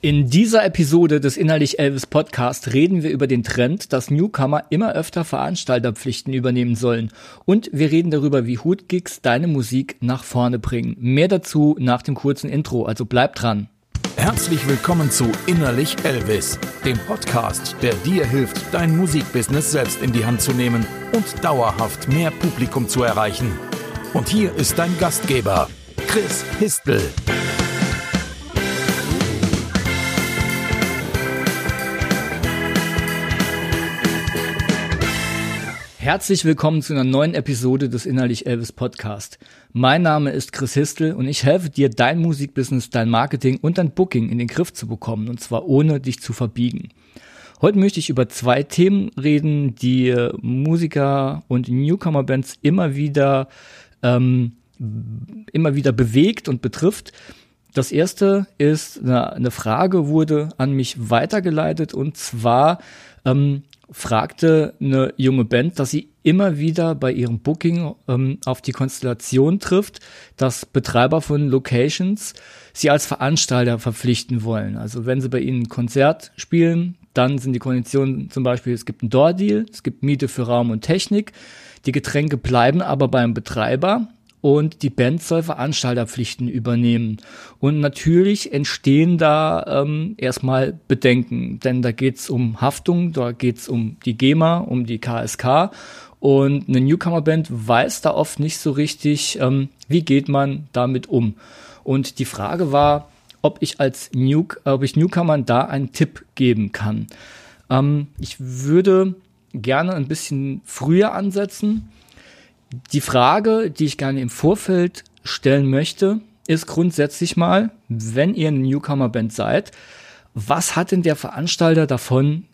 In dieser Episode des Innerlich Elvis Podcast reden wir über den Trend, dass Newcomer immer öfter Veranstalterpflichten übernehmen sollen. Und wir reden darüber, wie Hoodgigs deine Musik nach vorne bringen. Mehr dazu nach dem kurzen Intro, also bleib dran. Herzlich willkommen zu Innerlich Elvis, dem Podcast, der dir hilft, dein Musikbusiness selbst in die Hand zu nehmen und dauerhaft mehr Publikum zu erreichen. Und hier ist dein Gastgeber, Chris Histel. Herzlich willkommen zu einer neuen Episode des Innerlich Elvis Podcast. Mein Name ist Chris Histel und ich helfe dir, dein Musikbusiness, dein Marketing und dein Booking in den Griff zu bekommen und zwar ohne dich zu verbiegen. Heute möchte ich über zwei Themen reden, die Musiker und Newcomer-Bands immer wieder, ähm, immer wieder bewegt und betrifft. Das erste ist, eine, eine Frage wurde an mich weitergeleitet und zwar, ähm, fragte eine junge Band, dass sie immer wieder bei ihrem Booking ähm, auf die Konstellation trifft, dass Betreiber von Locations sie als Veranstalter verpflichten wollen. Also wenn sie bei ihnen ein Konzert spielen, dann sind die Konditionen zum Beispiel, es gibt ein Door-Deal, es gibt Miete für Raum und Technik, die Getränke bleiben aber beim Betreiber und die Band soll Veranstalterpflichten übernehmen. Und natürlich entstehen da ähm, erstmal Bedenken, denn da geht's um Haftung, da geht's um die GEMA, um die KSK und eine Newcomer-Band weiß da oft nicht so richtig, ähm, wie geht man damit um. Und die Frage war, ob ich als New, ob ich Newcomern da einen Tipp geben kann. Ähm, ich würde gerne ein bisschen früher ansetzen die Frage, die ich gerne im Vorfeld stellen möchte, ist grundsätzlich mal, wenn ihr eine Newcomer-Band seid, was hat denn der Veranstalter davon,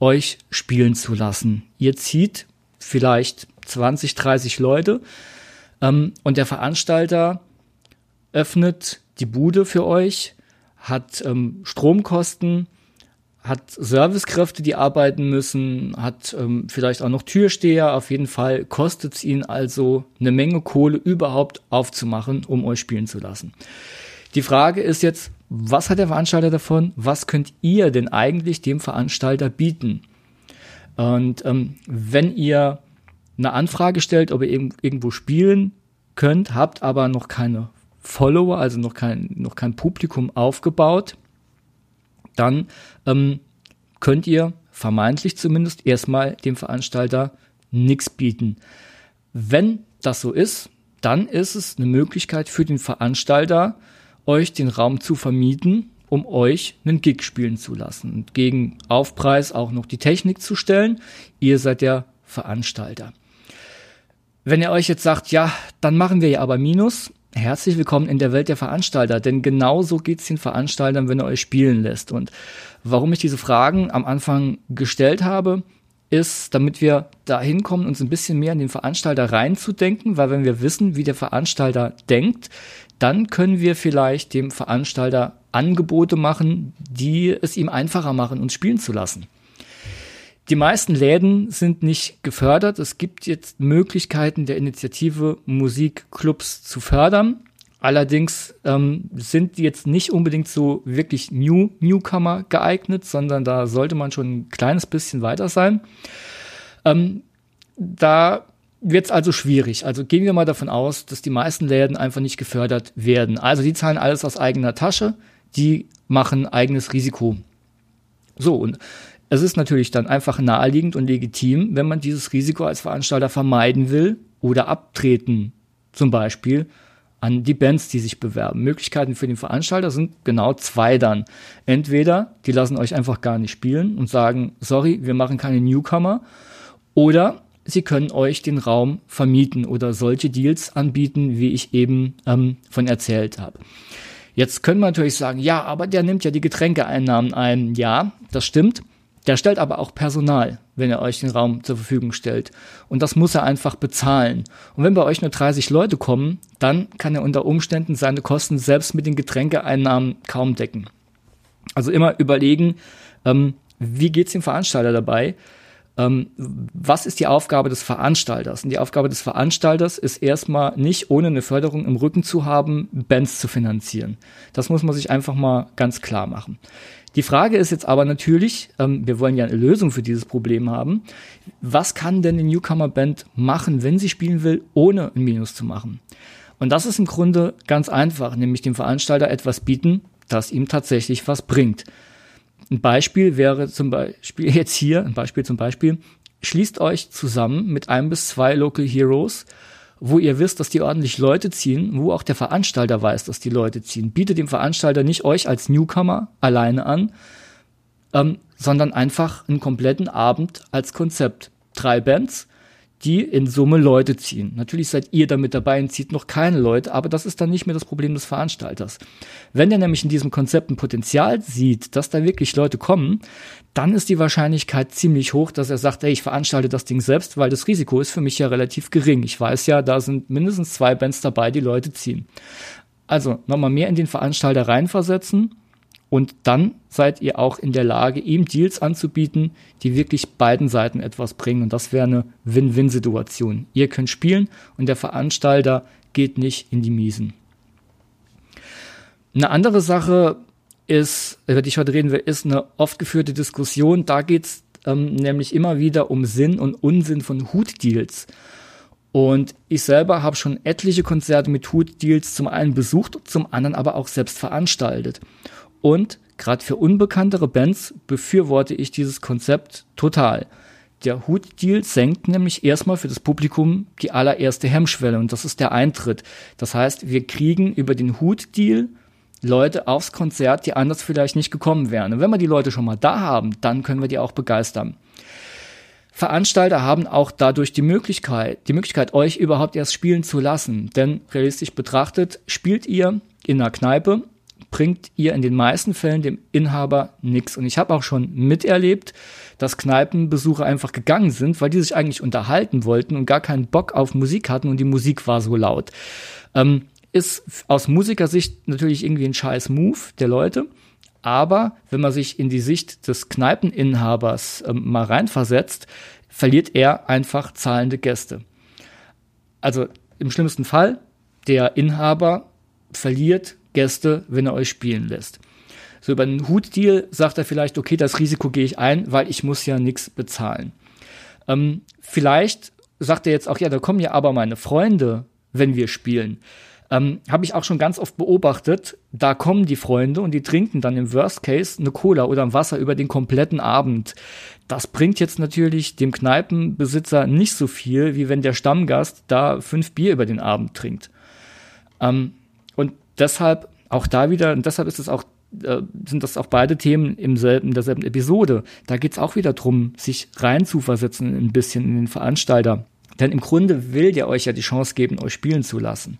euch spielen zu lassen? Ihr zieht vielleicht 20, 30 Leute ähm, und der Veranstalter öffnet die Bude für euch, hat ähm, Stromkosten, hat Servicekräfte, die arbeiten müssen, hat ähm, vielleicht auch noch Türsteher. Auf jeden Fall kostet es ihn also eine Menge Kohle überhaupt aufzumachen, um euch spielen zu lassen. Die Frage ist jetzt, was hat der Veranstalter davon? Was könnt ihr denn eigentlich dem Veranstalter bieten? Und ähm, wenn ihr eine Anfrage stellt, ob ihr irgendwo spielen könnt, habt aber noch keine Follower, also noch kein, noch kein Publikum aufgebaut, dann ähm, könnt ihr vermeintlich zumindest erstmal dem Veranstalter nichts bieten. Wenn das so ist, dann ist es eine Möglichkeit für den Veranstalter, euch den Raum zu vermieten, um euch einen Gig spielen zu lassen und gegen Aufpreis auch noch die Technik zu stellen. Ihr seid der Veranstalter. Wenn ihr euch jetzt sagt, ja, dann machen wir ja aber Minus, Herzlich willkommen in der Welt der Veranstalter, denn genau so geht's den Veranstaltern, wenn er euch spielen lässt. Und warum ich diese Fragen am Anfang gestellt habe, ist, damit wir da hinkommen, uns ein bisschen mehr in den Veranstalter reinzudenken, weil wenn wir wissen, wie der Veranstalter denkt, dann können wir vielleicht dem Veranstalter Angebote machen, die es ihm einfacher machen, uns spielen zu lassen. Die meisten Läden sind nicht gefördert. Es gibt jetzt Möglichkeiten der Initiative Musikclubs zu fördern. Allerdings ähm, sind die jetzt nicht unbedingt so wirklich New Newcomer geeignet, sondern da sollte man schon ein kleines bisschen weiter sein. Ähm, da wird es also schwierig. Also gehen wir mal davon aus, dass die meisten Läden einfach nicht gefördert werden. Also die zahlen alles aus eigener Tasche, die machen eigenes Risiko. So, und es ist natürlich dann einfach naheliegend und legitim, wenn man dieses Risiko als Veranstalter vermeiden will oder abtreten, zum Beispiel an die Bands, die sich bewerben. Möglichkeiten für den Veranstalter sind genau zwei dann. Entweder die lassen euch einfach gar nicht spielen und sagen, sorry, wir machen keine Newcomer, oder sie können euch den Raum vermieten oder solche Deals anbieten, wie ich eben ähm, von erzählt habe. Jetzt können wir natürlich sagen, ja, aber der nimmt ja die Getränkeeinnahmen ein. Ja, das stimmt. Der stellt aber auch Personal, wenn er euch den Raum zur Verfügung stellt. Und das muss er einfach bezahlen. Und wenn bei euch nur 30 Leute kommen, dann kann er unter Umständen seine Kosten selbst mit den Getränkeeinnahmen kaum decken. Also immer überlegen, ähm, wie geht's dem Veranstalter dabei? ähm, was ist die Aufgabe des Veranstalters? Und die Aufgabe des Veranstalters ist erstmal nicht ohne eine Förderung im Rücken zu haben, Bands zu finanzieren. Das muss man sich einfach mal ganz klar machen. Die Frage ist jetzt aber natürlich, ähm, wir wollen ja eine Lösung für dieses Problem haben. Was kann denn eine Newcomer-Band machen, wenn sie spielen will, ohne ein Minus zu machen? Und das ist im Grunde ganz einfach, nämlich dem Veranstalter etwas bieten, das ihm tatsächlich was bringt. Ein Beispiel wäre zum Beispiel jetzt hier, ein Beispiel zum Beispiel, schließt euch zusammen mit einem bis zwei Local Heroes, wo ihr wisst, dass die ordentlich Leute ziehen, wo auch der Veranstalter weiß, dass die Leute ziehen. Bietet dem Veranstalter nicht euch als Newcomer alleine an, ähm, sondern einfach einen kompletten Abend als Konzept. Drei Bands, die in Summe Leute ziehen. Natürlich seid ihr damit dabei und zieht noch keine Leute, aber das ist dann nicht mehr das Problem des Veranstalters. Wenn der nämlich in diesem Konzept ein Potenzial sieht, dass da wirklich Leute kommen, dann ist die Wahrscheinlichkeit ziemlich hoch, dass er sagt, ey, ich veranstalte das Ding selbst, weil das Risiko ist für mich ja relativ gering. Ich weiß ja, da sind mindestens zwei Bands dabei, die Leute ziehen. Also nochmal mehr in den Veranstalter reinversetzen und dann seid ihr auch in der Lage, ihm Deals anzubieten, die wirklich beiden Seiten etwas bringen. Und das wäre eine Win-Win-Situation. Ihr könnt spielen und der Veranstalter geht nicht in die Miesen. Eine andere Sache ist, über die ich heute reden will, ist eine oft geführte Diskussion. Da geht es ähm, nämlich immer wieder um Sinn und Unsinn von Hutdeals. Und ich selber habe schon etliche Konzerte mit Hutdeals zum einen besucht, zum anderen aber auch selbst veranstaltet. Und gerade für unbekanntere Bands befürworte ich dieses Konzept total. Der Hutdeal senkt nämlich erstmal für das Publikum die allererste Hemmschwelle und das ist der Eintritt. Das heißt, wir kriegen über den Hutdeal Leute aufs Konzert, die anders vielleicht nicht gekommen wären. Und wenn wir die Leute schon mal da haben, dann können wir die auch begeistern. Veranstalter haben auch dadurch die Möglichkeit, die Möglichkeit, euch überhaupt erst spielen zu lassen. Denn realistisch betrachtet, spielt ihr in einer Kneipe bringt ihr in den meisten Fällen dem Inhaber nichts. Und ich habe auch schon miterlebt, dass Kneipenbesucher einfach gegangen sind, weil die sich eigentlich unterhalten wollten und gar keinen Bock auf Musik hatten und die Musik war so laut. Ähm, ist aus Musikersicht natürlich irgendwie ein scheiß Move der Leute. Aber wenn man sich in die Sicht des Kneipeninhabers ähm, mal reinversetzt, verliert er einfach zahlende Gäste. Also im schlimmsten Fall, der Inhaber verliert Gäste, wenn er euch spielen lässt. So über einen Hutdeal sagt er vielleicht, okay, das Risiko gehe ich ein, weil ich muss ja nichts bezahlen. Ähm, vielleicht sagt er jetzt auch, ja, da kommen ja aber meine Freunde, wenn wir spielen. Ähm, Habe ich auch schon ganz oft beobachtet, da kommen die Freunde und die trinken dann im Worst Case eine Cola oder ein Wasser über den kompletten Abend. Das bringt jetzt natürlich dem Kneipenbesitzer nicht so viel, wie wenn der Stammgast da fünf Bier über den Abend trinkt. Ähm, deshalb auch da wieder, und deshalb ist es auch, äh, sind das auch beide Themen im selben, derselben Episode. Da geht es auch wieder drum, sich reinzuversetzen ein bisschen in den Veranstalter. Denn im Grunde will der euch ja die Chance geben, euch spielen zu lassen.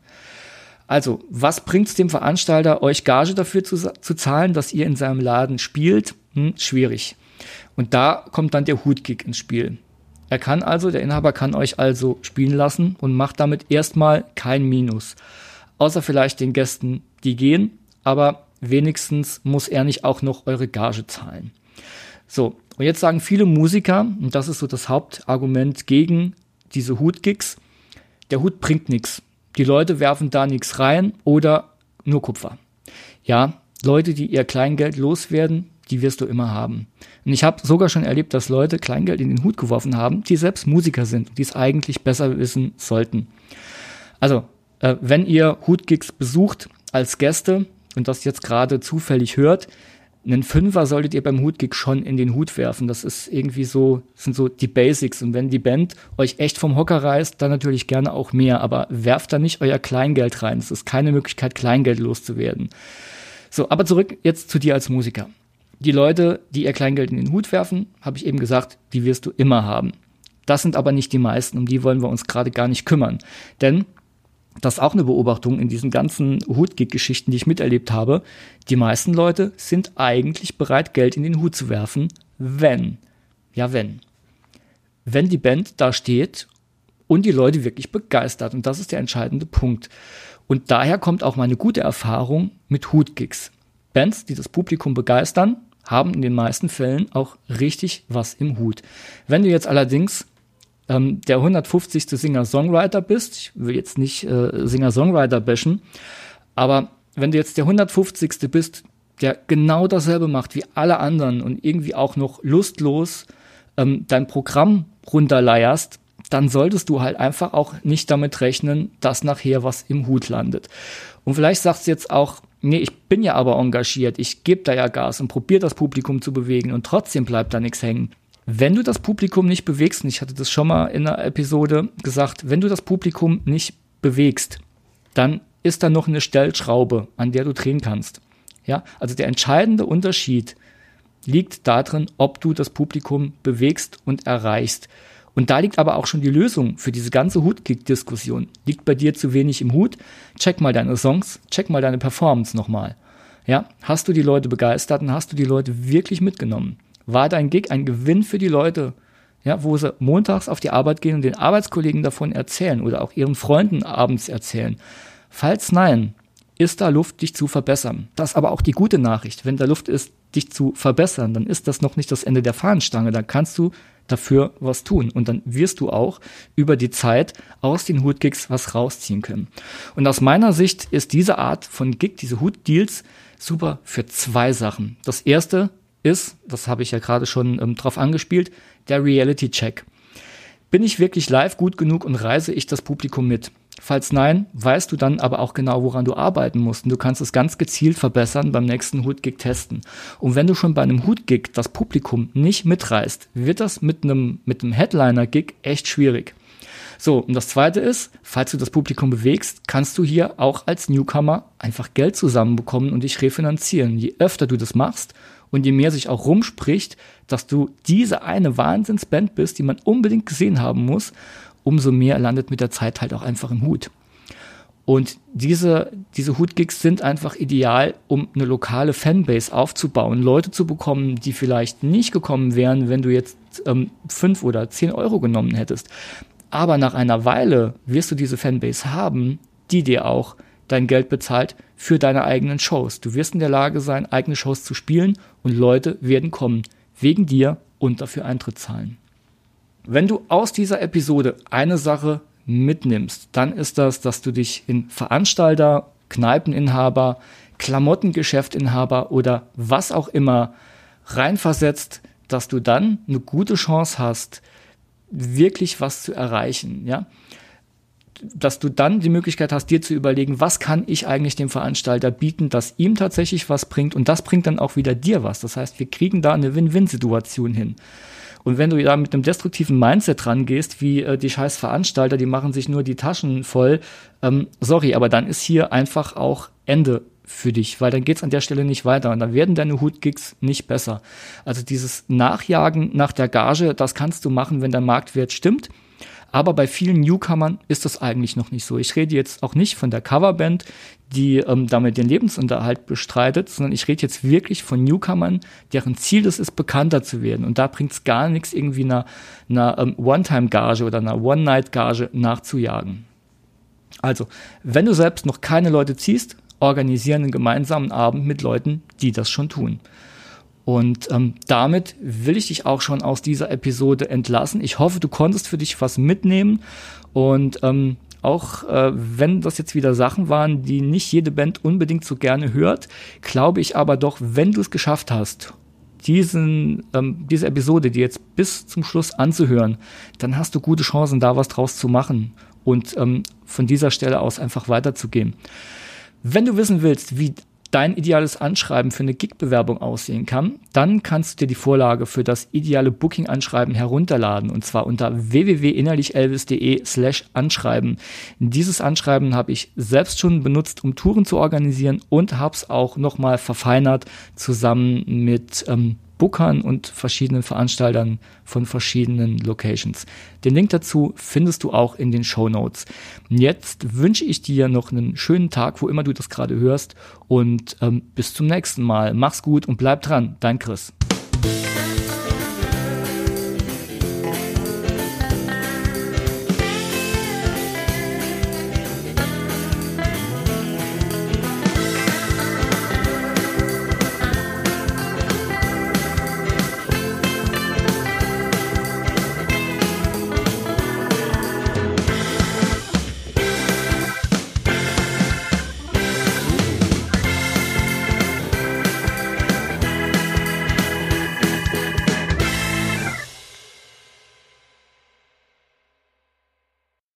Also, was bringt es dem Veranstalter, euch Gage dafür zu, zu zahlen, dass ihr in seinem Laden spielt? Hm, schwierig. Und da kommt dann der Hutgig ins Spiel. Er kann also, der Inhaber kann euch also spielen lassen und macht damit erstmal kein Minus außer vielleicht den Gästen, die gehen, aber wenigstens muss er nicht auch noch eure Gage zahlen. So, und jetzt sagen viele Musiker, und das ist so das Hauptargument gegen diese Hutgigs, der Hut bringt nichts. Die Leute werfen da nichts rein oder nur Kupfer. Ja, Leute, die ihr Kleingeld loswerden, die wirst du immer haben. Und ich habe sogar schon erlebt, dass Leute Kleingeld in den Hut geworfen haben, die selbst Musiker sind, die es eigentlich besser wissen sollten. Also äh, wenn ihr Hutgigs besucht als Gäste und das jetzt gerade zufällig hört, einen Fünfer solltet ihr beim Hutgig schon in den Hut werfen. Das ist irgendwie so, sind so die Basics. Und wenn die Band euch echt vom Hocker reißt, dann natürlich gerne auch mehr. Aber werft da nicht euer Kleingeld rein. Es ist keine Möglichkeit, Kleingeld loszuwerden. So, aber zurück jetzt zu dir als Musiker. Die Leute, die ihr Kleingeld in den Hut werfen, habe ich eben gesagt, die wirst du immer haben. Das sind aber nicht die meisten, um die wollen wir uns gerade gar nicht kümmern. Denn das ist auch eine Beobachtung in diesen ganzen Hutgig-Geschichten, die ich miterlebt habe. Die meisten Leute sind eigentlich bereit, Geld in den Hut zu werfen, wenn, ja wenn, wenn die Band da steht und die Leute wirklich begeistert. Und das ist der entscheidende Punkt. Und daher kommt auch meine gute Erfahrung mit Hutgigs. Bands, die das Publikum begeistern, haben in den meisten Fällen auch richtig was im Hut. Wenn du jetzt allerdings ähm, der 150. Singer-Songwriter bist, ich will jetzt nicht äh, Singer-Songwriter bashen, aber wenn du jetzt der 150. bist, der genau dasselbe macht wie alle anderen und irgendwie auch noch lustlos ähm, dein Programm runterleierst, dann solltest du halt einfach auch nicht damit rechnen, dass nachher was im Hut landet. Und vielleicht sagst du jetzt auch, nee, ich bin ja aber engagiert, ich gebe da ja Gas und probiere das Publikum zu bewegen und trotzdem bleibt da nichts hängen. Wenn du das Publikum nicht bewegst, und ich hatte das schon mal in einer Episode gesagt, wenn du das Publikum nicht bewegst, dann ist da noch eine Stellschraube, an der du drehen kannst. Ja, also der entscheidende Unterschied liegt darin, ob du das Publikum bewegst und erreichst. Und da liegt aber auch schon die Lösung für diese ganze Hutkick-Diskussion. Liegt bei dir zu wenig im Hut? Check mal deine Songs, check mal deine Performance nochmal. Ja, hast du die Leute begeistert und hast du die Leute wirklich mitgenommen? War dein Gig ein Gewinn für die Leute? Ja, wo sie montags auf die Arbeit gehen und den Arbeitskollegen davon erzählen oder auch ihren Freunden abends erzählen. Falls nein, ist da Luft, dich zu verbessern. Das ist aber auch die gute Nachricht. Wenn da Luft ist, dich zu verbessern, dann ist das noch nicht das Ende der Fahnenstange. Dann kannst du dafür was tun. Und dann wirst du auch über die Zeit aus den Hutgigs was rausziehen können. Und aus meiner Sicht ist diese Art von Gig, diese Hutdeals, super für zwei Sachen. Das erste ist, das habe ich ja gerade schon ähm, drauf angespielt, der Reality Check. Bin ich wirklich live gut genug und reise ich das Publikum mit? Falls nein, weißt du dann aber auch genau, woran du arbeiten musst. Und du kannst es ganz gezielt verbessern beim nächsten Hutgig testen. Und wenn du schon bei einem Hutgig das Publikum nicht mitreißt, wird das mit einem, mit einem Headliner-Gig echt schwierig. So, und das zweite ist, falls du das Publikum bewegst, kannst du hier auch als Newcomer einfach Geld zusammenbekommen und dich refinanzieren. Je öfter du das machst und je mehr sich auch rumspricht, dass du diese eine Wahnsinnsband bist, die man unbedingt gesehen haben muss, umso mehr landet mit der Zeit halt auch einfach im Hut. Und diese, diese Hutgigs sind einfach ideal, um eine lokale Fanbase aufzubauen, Leute zu bekommen, die vielleicht nicht gekommen wären, wenn du jetzt ähm, fünf oder zehn Euro genommen hättest. Aber nach einer Weile wirst du diese Fanbase haben, die dir auch dein Geld bezahlt für deine eigenen Shows. Du wirst in der Lage sein, eigene Shows zu spielen und Leute werden kommen, wegen dir und dafür Eintritt zahlen. Wenn du aus dieser Episode eine Sache mitnimmst, dann ist das, dass du dich in Veranstalter, Kneipeninhaber, Klamottengeschäftinhaber oder was auch immer reinversetzt, dass du dann eine gute Chance hast, wirklich was zu erreichen, ja. Dass du dann die Möglichkeit hast, dir zu überlegen, was kann ich eigentlich dem Veranstalter bieten, das ihm tatsächlich was bringt und das bringt dann auch wieder dir was. Das heißt, wir kriegen da eine Win-Win-Situation hin. Und wenn du da mit einem destruktiven Mindset rangehst, wie äh, die scheiß Veranstalter, die machen sich nur die Taschen voll, ähm, sorry, aber dann ist hier einfach auch Ende für dich, weil dann geht's an der Stelle nicht weiter und dann werden deine Hutgigs nicht besser. Also dieses Nachjagen nach der Gage, das kannst du machen, wenn der Marktwert stimmt. Aber bei vielen Newcomern ist das eigentlich noch nicht so. Ich rede jetzt auch nicht von der Coverband, die ähm, damit den Lebensunterhalt bestreitet, sondern ich rede jetzt wirklich von Newcomern, deren Ziel es ist, bekannter zu werden. Und da bringt es gar nichts, irgendwie einer, einer ähm, One-Time-Gage oder einer One-Night-Gage nachzujagen. Also, wenn du selbst noch keine Leute ziehst, organisieren einen gemeinsamen Abend mit Leuten, die das schon tun. Und ähm, damit will ich dich auch schon aus dieser Episode entlassen. Ich hoffe, du konntest für dich was mitnehmen. Und ähm, auch äh, wenn das jetzt wieder Sachen waren, die nicht jede Band unbedingt so gerne hört, glaube ich aber doch, wenn du es geschafft hast, diesen, ähm, diese Episode, die jetzt bis zum Schluss anzuhören, dann hast du gute Chancen, da was draus zu machen und ähm, von dieser Stelle aus einfach weiterzugehen. Wenn du wissen willst, wie dein ideales Anschreiben für eine Gig-Bewerbung aussehen kann, dann kannst du dir die Vorlage für das ideale Booking-Anschreiben herunterladen und zwar unter www.innerlichelvis.de slash anschreiben. Dieses Anschreiben habe ich selbst schon benutzt, um Touren zu organisieren und habe es auch nochmal verfeinert zusammen mit ähm, Bookern und verschiedenen Veranstaltern von verschiedenen Locations. Den Link dazu findest du auch in den Show Notes. Jetzt wünsche ich dir noch einen schönen Tag, wo immer du das gerade hörst und ähm, bis zum nächsten Mal. Mach's gut und bleib dran. Dein Chris.